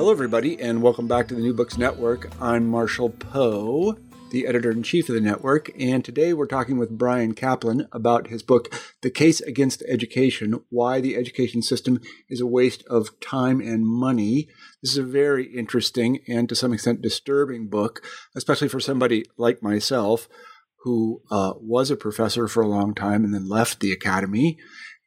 Hello, everybody, and welcome back to the New Books Network. I'm Marshall Poe, the editor in chief of the network, and today we're talking with Bryan Caplan about his book, The Case Against Education Why the Education System is a Waste of Time and Money. This is a very interesting and to some extent disturbing book, especially for somebody like myself who uh, was a professor for a long time and then left the academy.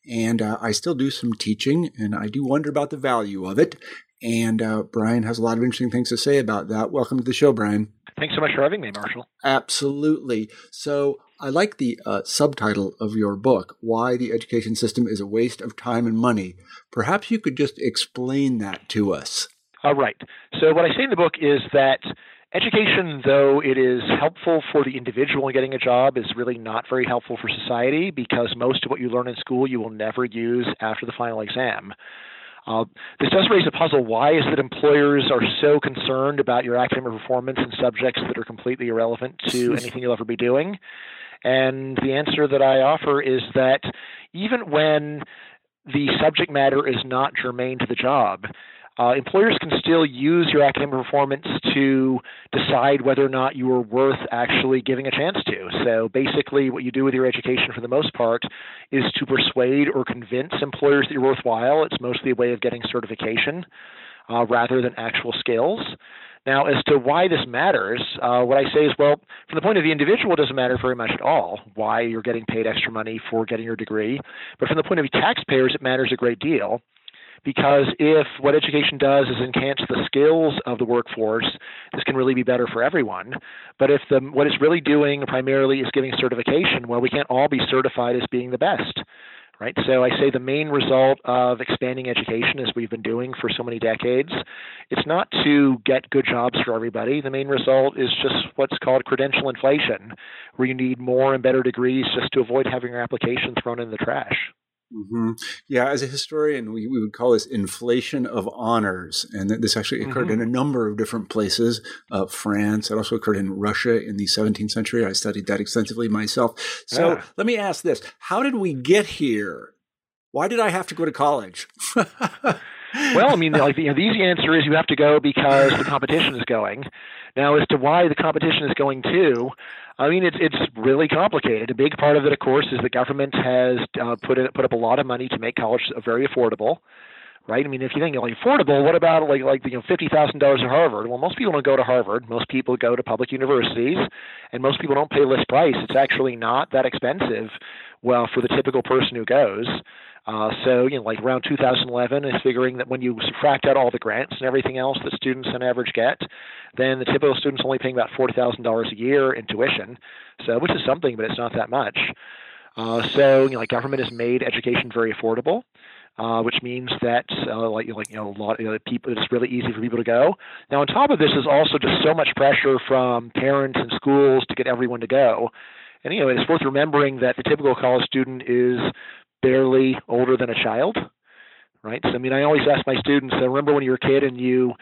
And uh, I still do some teaching, and I do wonder about the value of it. And uh, Bryan has a lot of interesting things to say about that. Welcome to the show, Bryan. Thanks so much for having me, Marshall. Absolutely. So I like the uh, subtitle of your book, Why the Education System is a Waste of Time and Money. Perhaps you could just explain that to us. All right. So, what I say in the book is that education, though it is helpful for the individual in getting a job, is really not very helpful for society because most of what you learn in school you will never use after the final exam. Uh, this does raise a puzzle. Why is it employers are so concerned about your academic performance in subjects that are completely irrelevant to anything you'll ever be doing? And the answer that I offer is that even when the subject matter is not germane to the job, uh, employers can still use your academic performance to decide whether or not you are worth actually giving a chance to. So basically, what you do with your education for the most part is to persuade or convince employers that you're worthwhile. It's mostly a way of getting certification uh, rather than actual skills. Now, as to why this matters, uh, what I say is, well, from the point of the individual, it doesn't matter very much at all why you're getting paid extra money for getting your degree. But from the point of of taxpayers, it matters a great deal because if what education does is enhance the skills of the workforce, this can really be better for everyone. But if the what it's really doing primarily is giving certification, well, we can't all be certified as being the best. Right? So I say the main result of expanding education, as we've been doing for so many decades, it's not to get good jobs for everybody. The main result is just what's called credential inflation, where you need more and better degrees just to avoid having your application thrown in the trash. Mm-hmm. Yeah, as a historian, we, we would call this inflation of honors. And this actually occurred mm-hmm. in a number of different places. Uh, France, it also occurred in Russia in the 17th century. I studied that extensively myself. So yeah. let me ask this How did we get here? Why did I have to go to college? well, I mean, like you know, the easy answer is you have to go because the competition is going. Now, as to why the competition is going to, I mean, it's it's really complicated. A big part of it, of course, is the government has uh, put it, put up a lot of money to make college very affordable, right? I mean, if you think like affordable, what about like like you know fifty thousand dollars at Harvard? Well, most people don't go to Harvard. Most people go to public universities, and most people don't pay list price. It's actually not that expensive. Well, for the typical person who goes. Uh, so, you know, like around 2011 is figuring that when you subtract out all the grants and everything else that students on average get, then the typical student's only paying about $40,000 a year in tuition. So, which is something, but it's not that much. Uh, so, you know, like government has made education very affordable. Uh, which means that uh, like like you know a lot of people it's really easy for people to go. Now on top of this is also just so much pressure from parents and schools to get everyone to go. And you know it's worth remembering that the typical college student is barely older than a child, right? So, I mean, I always ask my students, I remember when you were a kid and you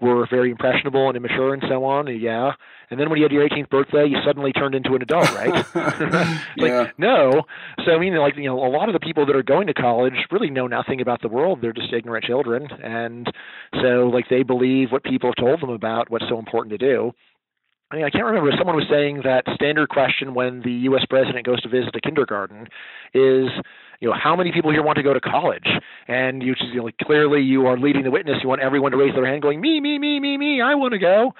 were very impressionable and immature and so on. And Yeah. And then when you had your 18th birthday, you suddenly turned into an adult, right? like, yeah. no. So, I mean, like, you know, a lot of the people that are going to college really know nothing about the world. They're just ignorant children. And so, like, they believe what people have told them about what's so important to do. I mean, I can't remember. Someone was saying that standard question when the U.S. president goes to visit a kindergarten is, you know, how many people here want to go to college? And you just, you know, clearly you are leading the witness. You want everyone to raise their hand, going, me, me, me, me, me. I want to go,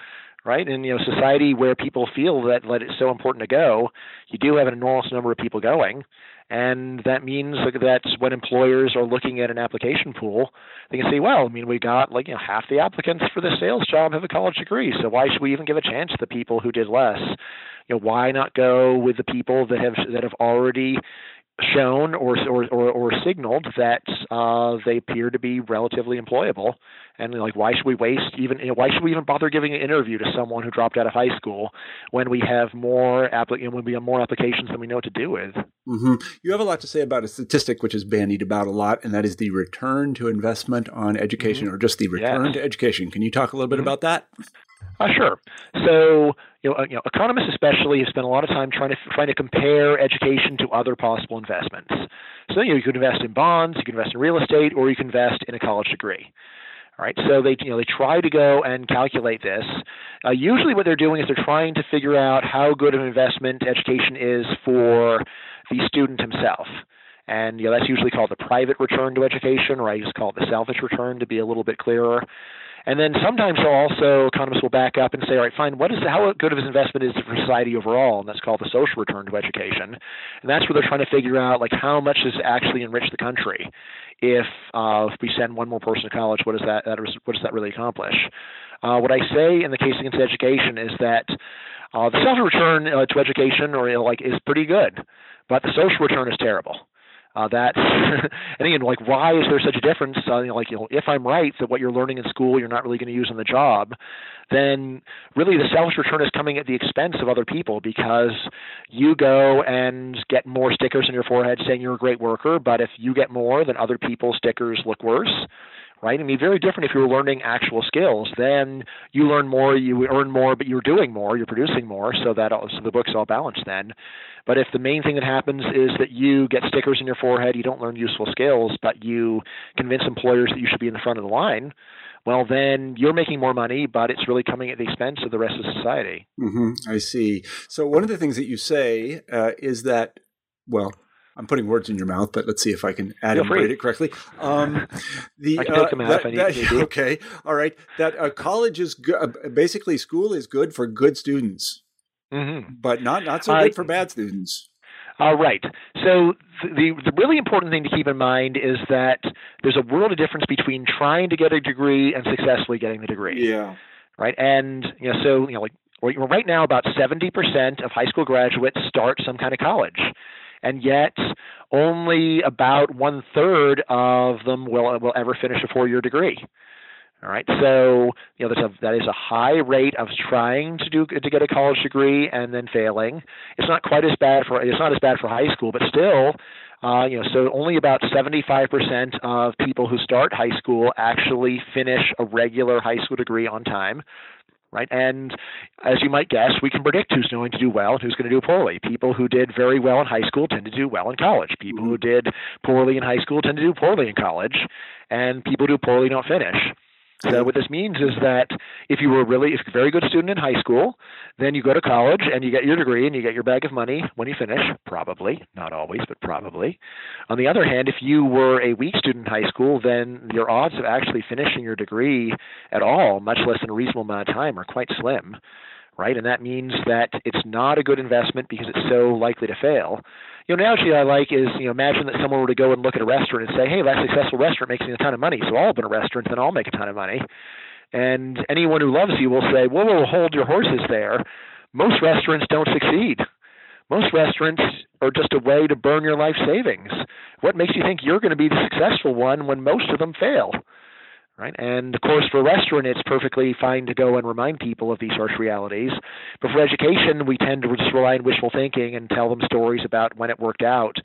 right? And you know, society where people feel that that it's so important to go, you do have an enormous number of people going. And that means that when employers are looking at an application pool, they can say, well, I mean, we got like you know half the applicants for the sales job have a college degree, so why should we even give a chance to the people who did less? You know, why not go with the people that have that have already shown or or or, or signaled that uh, they appear to be relatively employable. And like, why should we waste even? You know, why should we even bother giving an interview to someone who dropped out of high school when we have more applic- you know, when we have more applications than we know what to do with? Mm-hmm. You have a lot to say about a statistic which is bandied about a lot, and that is the return to investment on education, mm-hmm. or just the return to education. Can you talk a little bit mm-hmm. about that? Uh, sure. So, you know, uh, you know, economists especially have spent a lot of time trying to trying to compare education to other possible investments. So, you know, you could invest in bonds, you can invest in real estate, or you can invest in a college degree. All right, so they you know they try to go and calculate this. Uh, usually, what they're doing is they're trying to figure out how good of an investment education is for the student himself. And you know that's usually called the private return to education, or I just call it the selfish return to be a little bit clearer. And then sometimes they'll also economists will back up and say, all right, fine, what is how good of an investment is for society overall? And that's called the social return to education. And that's where they're trying to figure out like how much does actually enrich the country. If uh, if we send one more person to college, what does that, that what does that really accomplish? Uh, what I say in the case against education is that uh, the social return uh, to education, or you know, like, is pretty good, but the social return is terrible. Uh, that's and again, like, why is there such a difference? Uh, you know, like, you know, if I'm right that what you're learning in school you're not really going to use on the job, then really the selfish return is coming at the expense of other people because you go and get more stickers on your forehead saying you're a great worker, but if you get more, then other people's stickers look worse right? I mean, very different if you're learning actual skills. Then you learn more, you earn more, but you're doing more, you're producing more, so that so the book's all balanced then. But if the main thing that happens is that you get stickers in your forehead, you don't learn useful skills, but you convince employers that you should be in the front of the line, well, then you're making more money, but it's really coming at the expense of the rest of society. Mm-hmm, I see. So one of the things that you say uh, is that, well, I'm putting words in your mouth, but let's see if I can add and it correctly. Um, the, I can uh, that, that, okay, all right. That uh, college is good. Uh, basically, school is good for good students, mm-hmm. but not not so good for bad students. All right. So the the really important thing to keep in mind is that there's a world of difference between trying to get a degree and successfully getting the degree. Yeah. Right. And you know, so you know, like right now, about 70% of high school graduates start some kind of college and yet only about one third of them will will ever finish a four year degree. All right, so you know that's a, that is a high rate of trying to do to get a college degree and then failing. It's not quite as bad for it's not as bad for high school, but still, uh, you know, so only about 75% of people who start high school actually finish a regular high school degree on time right? And as you might guess, we can predict who's going to do well and who's going to do poorly. People who did very well in high school tend to do well in college. People who mm-hmm. did poorly in high school tend to do poorly in college, and people who do poorly don't finish. So what this means is that if you were really a very good student in high school, then you go to college and you get your degree and you get your bag of money when you finish, probably, not always, but probably. On the other hand, if you were a weak student in high school, then your odds of actually finishing your degree at all, much less in a reasonable amount of time, are quite slim right? And that means that it's not a good investment because it's so likely to fail. You know, analogy I like is, you know, imagine that someone were to go and look at a restaurant and say, hey, that successful restaurant makes me a ton of money, so I'll open a restaurant, then I'll make a ton of money. And anyone who loves you will say, whoa, whoa, hold your horses there. Most restaurants don't succeed. Most restaurants are just a way to burn your life savings. What makes you think you're going to be the successful one when most of them fail? Right? And of course, for restaurant, it's perfectly fine to go and remind people of these harsh realities. But for education, we tend to just rely on wishful thinking and tell them stories about when it worked out,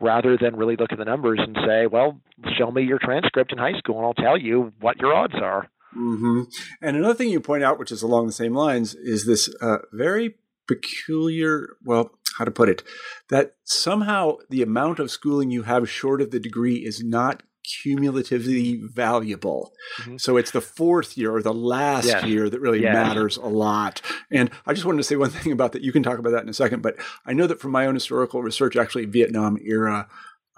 rather than really look at the numbers and say, "Well, show me your transcript in high school, and I'll tell you what your odds are." Mm-hmm. And another thing you point out, which is along the same lines, is this uh, very peculiar. Well, how to put it, that somehow the amount of schooling you have short of the degree is not cumulatively valuable. Mm-hmm. So it's the fourth year or the last yes. year that really yes. matters a lot. And I just wanted to say one thing about that. You can talk about that in a second, but I know that from my own historical research, actually Vietnam era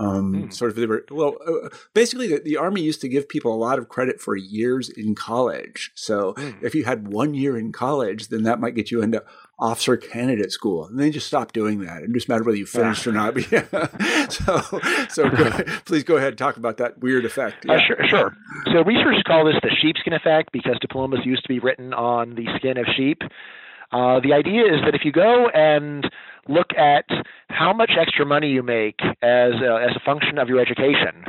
um, mm. sort of they were well uh, basically the, the, army used to give people a lot of credit for years in college. So mm. if you had one year in college then that might get you into officer candidate school. And they just stopped doing that. It just mattered whether you finished or not. Yeah. So so go, please go ahead and talk about that weird effect. Uh, yeah. uh, sure, sure. So researchers call this the sheepskin effect because diplomas used to be written on the skin of sheep. Uh, the idea is that if you go and look at how much extra money you make as a, as a function of your education,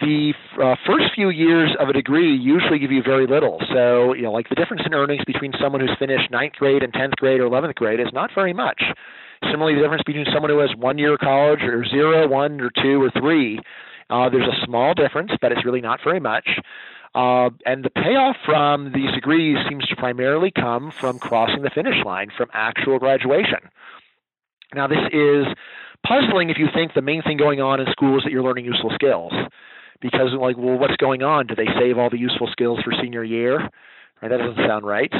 the uh, first few years of a degree usually give you very little. So, you know, like the difference in earnings between someone who's finished ninth grade and 10th grade or 11th grade is not very much. Similarly, the difference between someone who has one year of college or zero, one, or two, or three, uh, there's a small difference, but it's really not very much. Uh, and the payoff from these degrees seems to primarily come from crossing the finish line, from actual graduation. Now, this is puzzling if you think the main thing going on in school is that you're learning useful skills. because like, well, what's going on? Do they save all the useful skills for senior year? Right, that doesn't sound right.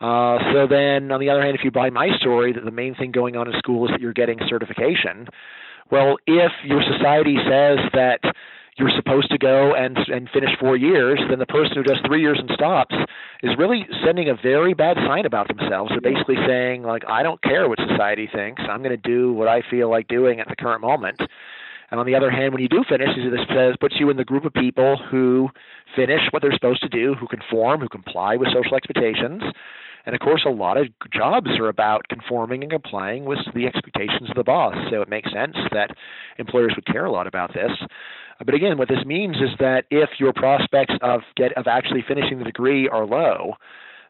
Uh, so then, on the other hand, if you buy my story that the main thing going on in school is that you're getting certification, well, if your society says that you're supposed to go and and finish four years, then the person who does three years and stops is really sending a very bad sign about themselves. They're basically saying like, I don't care what society thinks. I'm going to do what I feel like doing at the current moment. And on the other hand, when you do finish, this says puts you in the group of people who finish what they're supposed to do, who conform, who comply with social expectations. And of course, a lot of jobs are about conforming and complying with the expectations of the boss. So it makes sense that employers would care a lot about this. Uh, but again, what this means is that if your prospects of get of actually finishing the degree are low,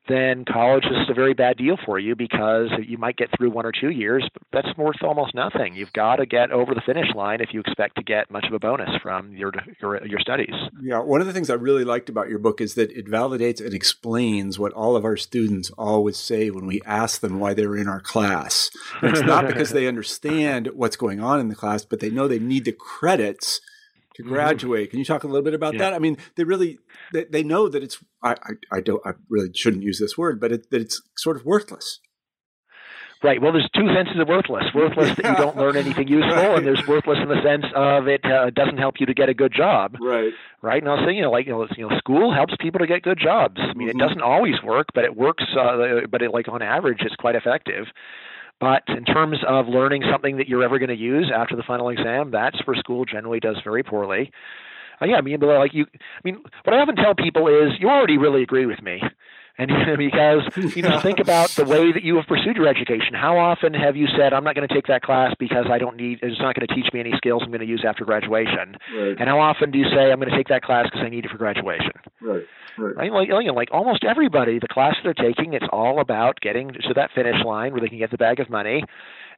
then college is a very bad deal for you because you might get through one or two years, but that's worth almost nothing. You've got to get over the finish line if you expect to get much of a bonus from your your, your studies. Yeah, one of the things I really liked about your book is that it validates and explains what all of our students always say when we ask them why they're in our class. And it's not because they understand what's going on in the class, but they know they need the credits to mm-hmm. graduate. Can you talk a little bit about yeah. that? I mean, they really they, they know that it's I, I, I don't I really shouldn't use this word, but it, that it's sort of worthless. Right. Well, there's two senses of worthless. Worthless that you don't learn anything useful, right. and there's worthless in the sense of it uh, doesn't help you to get a good job. Right. Right. And I'll say, you know, like you know, you know school helps people to get good jobs. I mean, mm-hmm. it doesn't always work, but it works. Uh, but it, like on average, it's quite effective. But in terms of learning something that you're ever going to use after the final exam, that's where school generally does very poorly. Uh, yeah, I mean, like you, I mean, what I often tell people is, you already really agree with me. And because you know, think about the way that you have pursued your education. How often have you said, "I'm not going to take that class because I don't need. It's not going to teach me any skills I'm going to use after graduation." Right. And how often do you say, "I'm going to take that class because I need it for graduation"? Right. Right. right? Like, you know, like almost everybody, the class they're taking, it's all about getting to that finish line where they can get the bag of money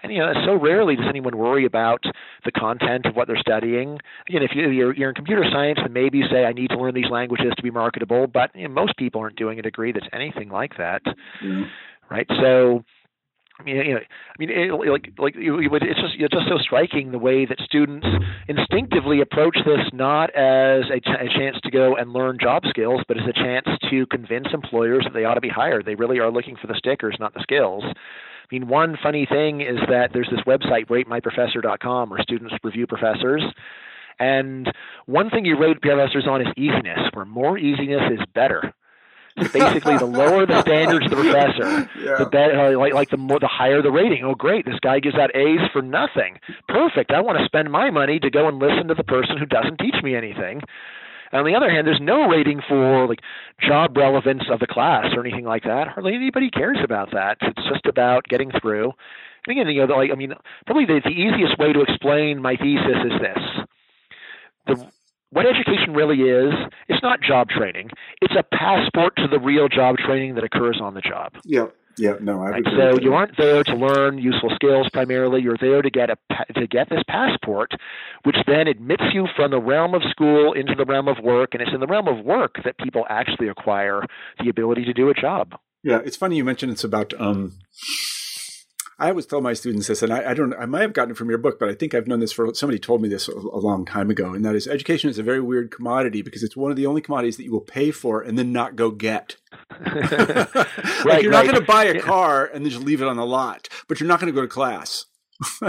and you know, so rarely does anyone worry about the content of what they're studying. Again, if you, you're, you're in computer science, then maybe you say, I need to learn these languages to be marketable. But you know, most people aren't doing a degree that's anything like that, yeah. right? So. I mean, you know, I mean, it, like, like it's just it's just so striking the way that students instinctively approach this not as a, ch- a chance to go and learn job skills, but as a chance to convince employers that they ought to be hired. They really are looking for the stickers, not the skills. I mean, one funny thing is that there's this website, ratemyprofessor.com, where students review professors. And one thing you rate professors on is easiness, where more easiness is better. So basically, the lower the standards of the professor, yeah. the better. Like, like the more, the higher the rating. Oh, great! This guy gives out A's for nothing. Perfect. I want to spend my money to go and listen to the person who doesn't teach me anything. On the other hand, there's no rating for like job relevance of the class or anything like that. Hardly anybody cares about that. It's just about getting through. And again, you know, like I mean, probably the, the easiest way to explain my thesis is this: the what education really is, it's not job training. It's a passport to the real job training that occurs on the job. Yeah, no, I? So you aren't there to learn useful skills primarily. You're there to get a to get this passport, which then admits you from the realm of school into the realm of work, and it's in the realm of work that people actually acquire the ability to do a job. Yeah, it's funny you mentioned it's about um, I always tell my students this, and I, I, don't, I might have gotten it from your book, but I think I've known this for somebody told me this a, a, long time ago, and that is education is a very weird commodity because it's one of the only commodities that you will pay for and then not go get. like you're not going to buy a car and then just leave it on the lot, but you're not going to go to class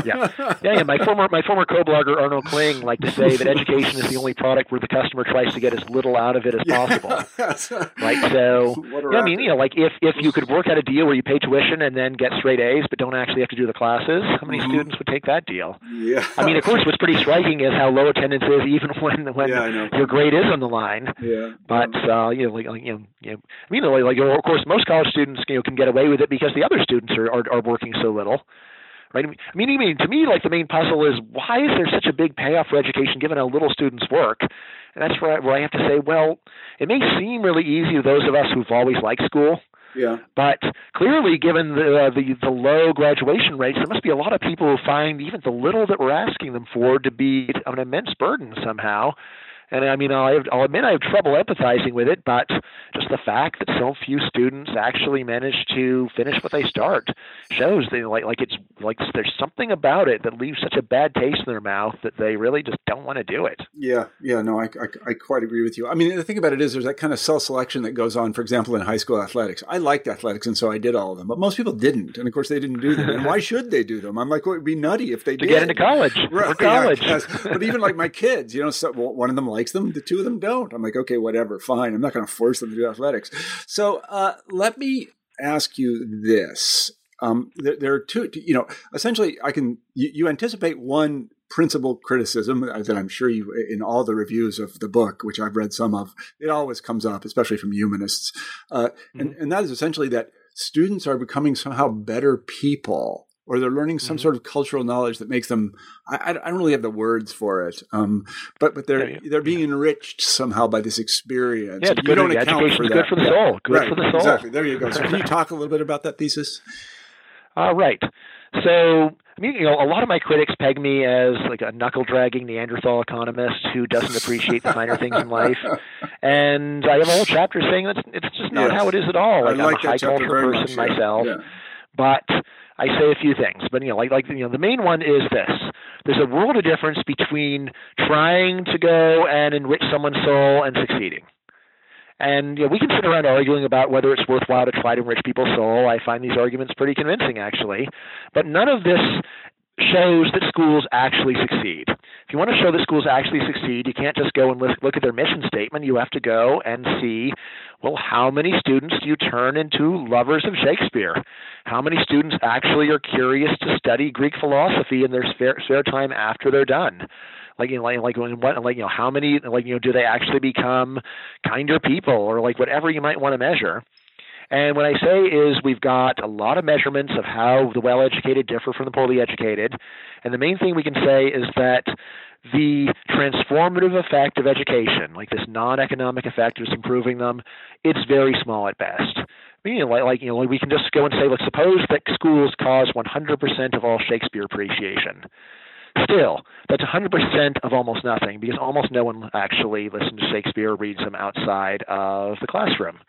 yeah, yeah, yeah. My former my former co-blogger Arnold Kling liked to say that education is the only product where the customer tries to get as little out of it as possible. right. So, yeah, I mean, you know, like if if you could work out a deal where you pay tuition and then get straight A's, but don't actually have to do the classes, how many mm-hmm. students would take that deal? Yeah. I mean, of course, what's pretty striking is how low attendance is even when when yeah, your grade is on the line. Yeah. But uh, you know, like, like you know, you know, I mean, like, like of course, most college students you know can get away with it because the other students are are, are working so little right? I mean, I mean, to me, like the main puzzle is why is there such a big payoff for education given how little students work? And that's where I, where I have to say, well, it may seem really easy to those of us who've always liked school. Yeah. But clearly, given the, uh, the the low graduation rates, there must be a lot of people who find even the little that we're asking them for to be an immense burden somehow. And I mean, I'll, I'll admit I have trouble empathizing with it, but just the fact that so few students actually manage to finish what they start shows that like like it's like there's something about it that leaves such a bad taste in their mouth that they really just don't want to do it. Yeah, yeah, no, I, I, I quite agree with you. I mean, the thing about it is there's that kind of self selection that goes on. For example, in high school athletics, I liked athletics, and so I did all of them. But most people didn't, and of course they didn't do them. And why should they do them? I'm like, well, it'd be nutty if they did. to did. get into college, right? college. Yeah, but even like my kids, you know, so, one of them likes them, the two of them don't. I'm like, okay, whatever, fine. I'm not going to force them to do athletics. So uh, let me ask you this. Um, there, there, are two, you know, essentially, I can, you, you anticipate one principal criticism that I'm sure you, in all the reviews of the book, which I've read some of, it always comes up, especially from humanists. Uh, mm-hmm. and, and that is essentially that students are becoming somehow better people or they're learning some mm-hmm. sort of cultural knowledge that makes them I, I don't really have the words for it um, but but they're yeah, they're being enriched somehow by this experience yeah, it's you good, don't account for that. good for the soul good right, for the soul exactly there you go so can you talk a little bit about that thesis uh, right so I mean, you know, a lot of my critics peg me as like a knuckle dragging Neanderthal economist who doesn't appreciate the finer things in life. And I have a whole chapter saying that it's just not yes. how it is at all. Like, like I'm a high culture person much, myself. Yeah. But I say a few things, but you know, like like you know, the main one is this: there's a world of difference between trying to go and enrich someone's soul and succeeding. And you know, we can sit around arguing about whether it's worthwhile to try to enrich people's soul. I find these arguments pretty convincing, actually. But none of this shows that schools actually succeed. If you want to show that schools actually succeed, you can't just go and look at their mission statement. You have to go and see, well, how many students do you turn into lovers of Shakespeare? How many students actually are curious to study Greek philosophy in their spare, spare time after they're done? like you know, like like what like you know how many like you know do they actually become kinder people or like whatever you might want to measure and what I say is we've got a lot of measurements of how the well educated differ from the poorly educated. And the main thing we can say is that the transformative effect of education, like this non economic effect of improving them, it's very small at best. Meaning, like, like you know, we can just go and say, let's suppose that schools cause 100% of all Shakespeare appreciation. Still, that's 100% of almost nothing because almost no one actually listens to Shakespeare or reads him outside of the classroom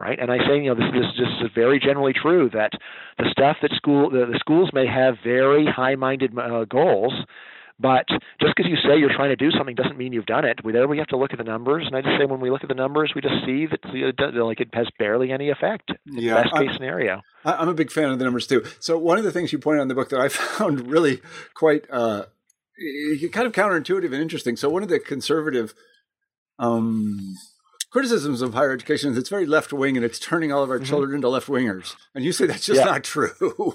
right? And I say, you know, this, this, this is very generally true that the stuff that school the, the schools may have very high-minded uh, goals, but just because you say you're trying to do something doesn't mean you've done it. We there we have to look at the numbers, and I just say when we look at the numbers, we just see that it, like it has barely any effect. Yeah, best case I'm, scenario. I'm a big fan of the numbers too. So one of the things you pointed out in the book that I found really quite uh, kind of counterintuitive and interesting. So one of the conservative um, criticisms of higher education is it's very left wing and it's turning all of our mm-hmm. children into left wingers. And you say that's just yeah. not true.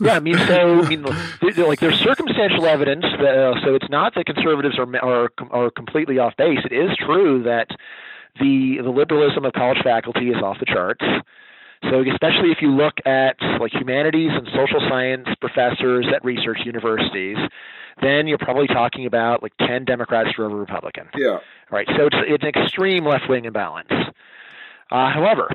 yeah, I mean, so I mean, like there's circumstantial evidence that uh, so it's not that conservatives are are are completely off base. It is true that the the liberalism of college faculty is off the charts. So especially if you look at like humanities and social science professors at research universities, then you're probably talking about like 10 Democrats to every Republican. Yeah. Right. So it's, it's an extreme left wing imbalance. Uh, however,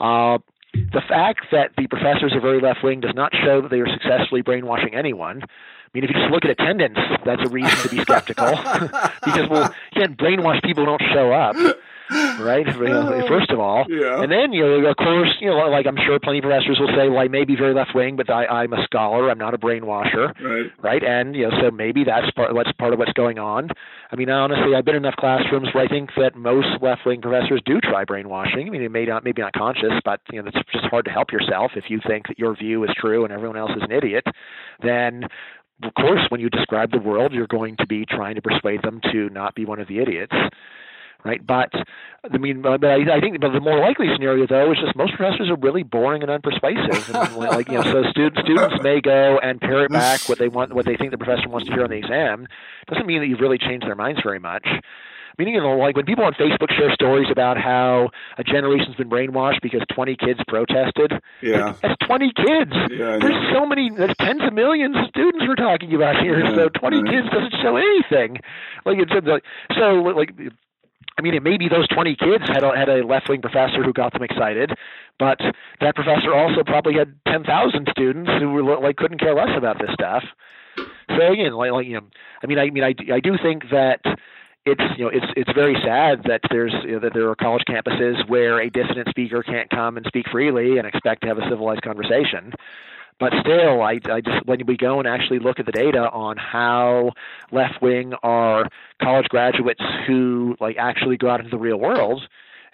uh, the fact that the professors are very left wing does not show that they are successfully brainwashing anyone. I mean, if you just look at attendance, that's a reason to be skeptical because well, you can't brainwash people who don't show up right? First of all, yeah. and then you know, of course, you know, like I'm sure plenty of professors will say, well, I may be very left wing, but I, I'm a scholar. I'm not a brainwasher, right? Right, and you know, so maybe that's part what's part of what's going on. I mean, honestly, I've been in enough classrooms where I think that most left wing professors do try brainwashing. I mean, it may not, maybe not conscious, but you know, it's just hard to help yourself if you think that your view is true and everyone else is an idiot. Then of course, when you describe the world, you're going to be trying to persuade them to not be one of the idiots right? But I mean, but I, I think but the more likely scenario though is just most professors are really boring and unpersuasive, and like you know, so students students may go and parrot back what they want, what they think the professor wants to hear on the exam. Doesn't mean that you've really changed their minds very much. Meaning, you know, like when people on Facebook share stories about how a generation's been brainwashed because 20 kids protested. Yeah. That's 20 kids. Yeah, there's so many, there's tens of millions of students we're talking about here. Yeah, so 20 kids doesn't show anything. Like it's so like I mean, it may be those 20 kids had a, had a left wing professor who got them excited, but that professor also probably had 10,000 students who were like couldn't care less about this stuff. So again, like, like you know, I mean, I mean, I, I do think that it's you know it's it's very sad that there's you know, that there are college campuses where a dissident speaker can't come and speak freely and expect to have a civilized conversation. But still, I, I just when we go and actually look at the data on how left wing are college graduates who like actually go out into the real world,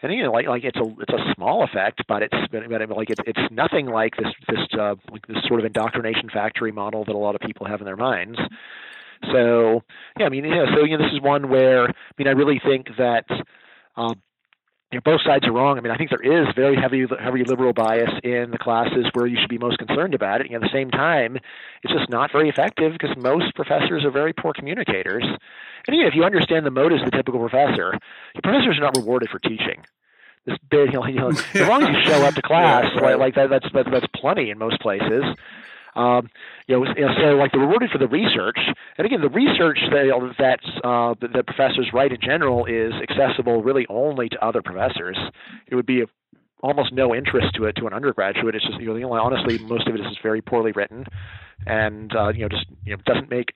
and you know like like it's a it's a small effect, but it's but like it's it's nothing like this this uh, like this sort of indoctrination factory model that a lot of people have in their minds. So yeah, I mean, yeah, so you know, this is one where I mean, I really think that. Um, you know, both sides are wrong. I mean, I think there is very heavy, heavy liberal bias in the classes where you should be most concerned about it. And at the same time, it's just not very effective because most professors are very poor communicators. And again, if you understand the motives of the typical professor, your professors are not rewarded for teaching. This big, you know, you know as long as you show up to class, yeah, right. like, like that, that's, that's that's plenty in most places. Um, you know, so like the rewarded for the research, and again, the research that that's uh, that professors write in general is accessible really only to other professors. It would be of almost no interest to it to an undergraduate. It's just you know, honestly, most of it is just very poorly written, and uh, you know, just you know, doesn't make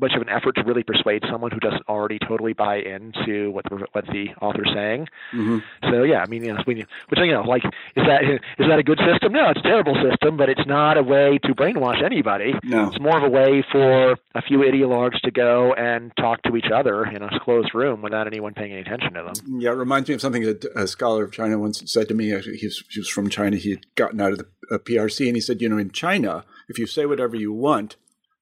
much of an effort to really persuade someone who doesn't already totally buy into what the what the author's saying. Mm-hmm. So yeah, I mean, you know, which you know, like, is that is that a good system? No, it's a terrible system, but it's not a way to brainwash anybody. No, it's more of a way for a few ideologues to go and talk to each other in a closed room without anyone paying any attention to them. Yeah, it reminds me of something that a scholar of China once said to me. He was, he was from China. He had gotten out of the uh, PRC, and he said, you know, in China, if you say whatever you want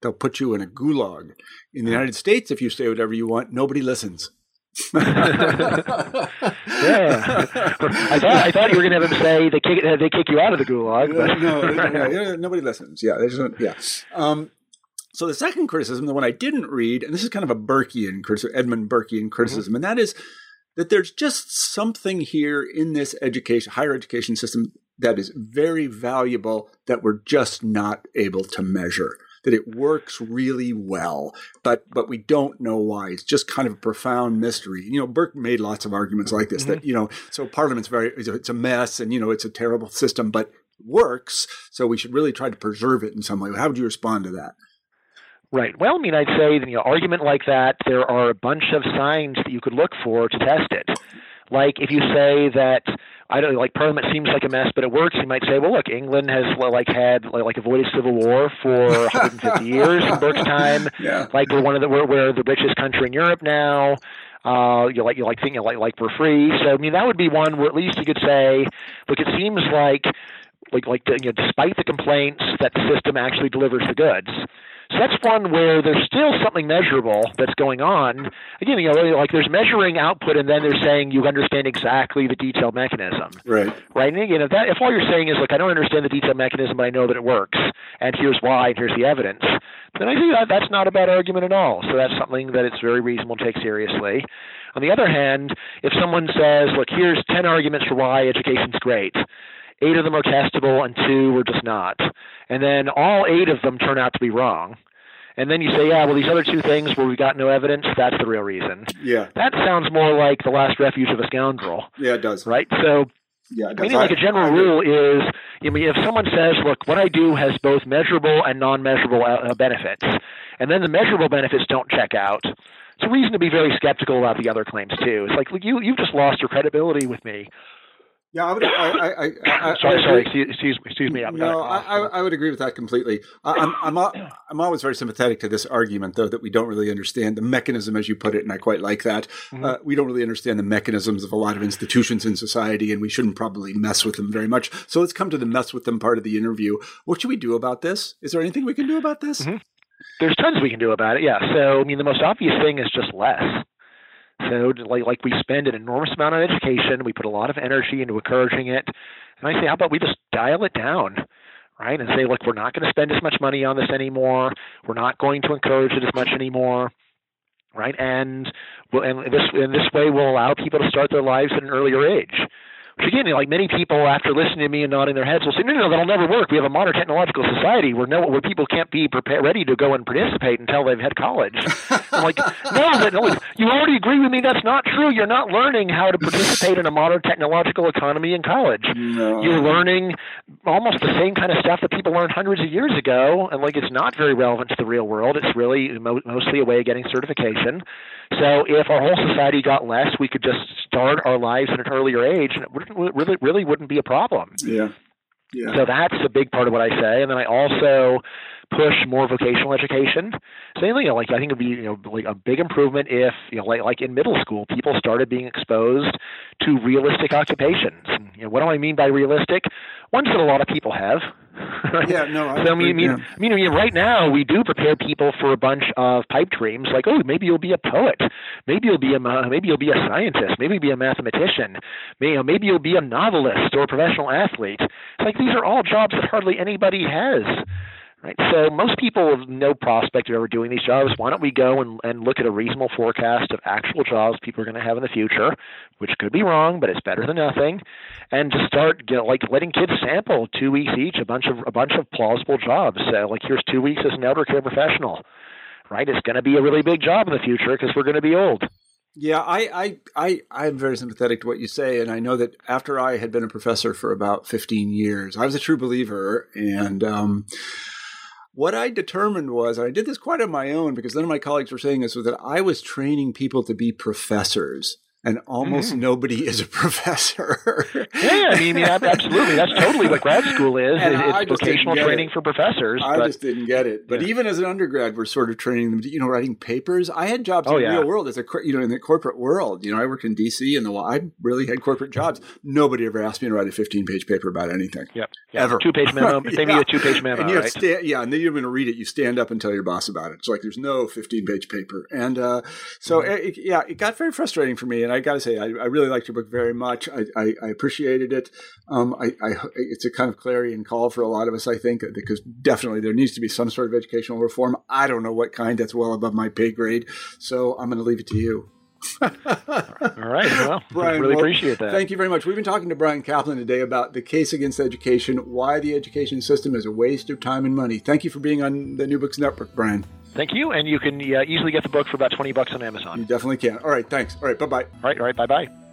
they'll put you in a gulag. In the United States, if you say whatever you want, nobody listens. yeah, I thought I thought you were going to have them say they kick they kick you out of the gulag. But. no, no, nobody listens. Yeah, there's yeah. Um, so the second criticism, the one I didn't read, and this is kind of a Burkean criticism, Edmund Burkean criticism, mm-hmm. and that is that there's just something here in this education, higher education system that is very valuable that we're just not able to measure that it works really well, but but we don't know why. It's just kind of a profound mystery. You know, Burke made lots of arguments like this mm-hmm. that you know, so Parliament's very it's a mess, and you know, it's a terrible system, but works. So we should really try to preserve it in some way. How would you respond to that? Right. Well, I mean, I'd say that, you know, argument like that, there are a bunch of signs that you could look for to test it. Like if you say that I don't like Parliament seems like a mess, but it works. You might say, well, look, England has like had like avoided civil war for 150 years in Burke's time. Yeah. Like we're one of the we're, we're the richest country in Europe now. Uh, you like you like thinking like like we're free. So I mean that would be one where at least you could say, look, it seems like like like you know, despite the complaints that the system actually delivers the goods. So that's one where there's still something measurable that's going on. Again, you know, like there's measuring output, and then they're saying you understand exactly the detailed mechanism. Right. Right. And again, if, that, if all you're saying is, look, I don't understand the detailed mechanism, but I know that it works, and here's why, and here's the evidence, then I think that that's not a bad argument at all. So that's something that it's very reasonable to take seriously. On the other hand, if someone says, look, here's 10 arguments for why education's great, eight of them are testable and two were just not. And then all eight of them turn out to be wrong. And then you say, yeah, well, these other two things where we got no evidence, that's the real reason. Yeah. That sounds more like the last refuge of a scoundrel. Yeah, it does. Right? So, yeah, does. meaning like a general rule is, I mean, if someone says, look, what I do has both measurable and non-measurable uh, benefits, and then the measurable benefits don't check out, it's a reason to be very skeptical about the other claims too. It's like look you you've just lost your credibility with me. Yeah, I would. I, I, I, sorry, sorry. Excuse, excuse me. I'm no, I, I, would agree with that completely. I'm, I'm, I'm always very sympathetic to this argument, though, that we don't really understand the mechanism, as you put it, and I quite like that. Mm-hmm. Uh, we don't really understand the mechanisms of a lot of institutions in society, and we shouldn't probably mess with them very much. So let's come to the mess with them part of the interview. What should we do about this? Is there anything we can do about this? Mm-hmm. There's tons we can do about it. Yeah. So I mean, the most obvious thing is just less. So like like we spend an enormous amount on education, we put a lot of energy into encouraging it, and I say, how about we just dial it down, right? And say, look, we're not going to spend as much money on this anymore. We're not going to encourage it as much anymore, right? And and this in this way will allow people to start their lives at an earlier age. Which again, like many people, after listening to me and nodding their heads, will say, "No, no, that'll never work. We have a modern technological society where no, where people can't be prepared, ready to go and participate until they've had college." I'm like, no, no, you already agree with me. That's not true. You're not learning how to participate in a modern technological economy in college. No. You're learning almost the same kind of stuff that people learned hundreds of years ago, and like it's not very relevant to the real world. It's really mo- mostly a way of getting certification. So if our whole society got less, we could just start our lives at an earlier age, and it really, really wouldn't be a problem. Yeah. Yeah. So that's a big part of what I say, and then I also push more vocational education. Same thing, like I think it'd be you know like a big improvement if you know like like in middle school people started being exposed to realistic occupations. And, you know, what do I mean by realistic? Ones that a lot of people have. Yeah, no. I so I mean, I mean, yeah. I mean, I mean, right now we do prepare people for a bunch of pipe dreams, like oh, maybe you'll be a poet, maybe you'll be a maybe you'll be a scientist, maybe you'll be a mathematician, maybe, you know, maybe you'll be a novelist or a professional athlete. It's like these are all jobs that hardly anybody has. Right. So most people have no prospect of ever doing these jobs. Why don't we go and, and look at a reasonable forecast of actual jobs people are going to have in the future, which could be wrong, but it's better than nothing, and just start you know, like letting kids sample two weeks each a bunch of a bunch of plausible jobs. So like here's two weeks as an elder care professional. Right. It's going to be a really big job in the future because we're going to be old. Yeah, I, I, I, I'm very sympathetic to what you say, and I know that after I had been a professor for about 15 years, I was a true believer, and um, what I determined was, and I did this quite on my own because none of my colleagues were saying this, was that I was training people to be professors. And almost Mhm. nobody is a professor. Yeah, I mean, I mean, absolutely. That's totally what grad school is. And It's vocational training it. for professors. I but just didn't get it. But Yeah. even as an undergrad, we're sort of training them, to, you know, writing papers. I had jobs Oh, in the yeah. real world as a, you know, in the corporate world. You know, I worked in DC and the I really had corporate jobs. Nobody ever asked me to write a 15 page paper about anything. Yep. Yeah. Ever. Two page memo. They Yeah. need a two page memo, and you right? sta- yeah, and then you're going to read it. You stand up and tell your boss about it. It's like there's no 15 page paper, and uh, so Mm-hmm. it, yeah, it got very frustrating for me. And I got to say, I, I really liked your book very much. I, I, I appreciated it. Um, I, I, it's a kind of clarion call for a lot of us, I think, because definitely there needs to be some sort of educational reform. I don't know what kind. That's well above my pay grade. So I'm going to leave it to you. All right. Well, Bryan, really well, appreciate that. Thank you very much. We've been talking to Bryan Caplan today about the case against education, why the education system is a waste of time and money. Thank you for being on the New Books Network, Bryan. Thank you. And you can uh, easily get the book for about 20 bucks on Amazon. You definitely can. All right, thanks. All right, bye bye. All right. All right. Bye bye.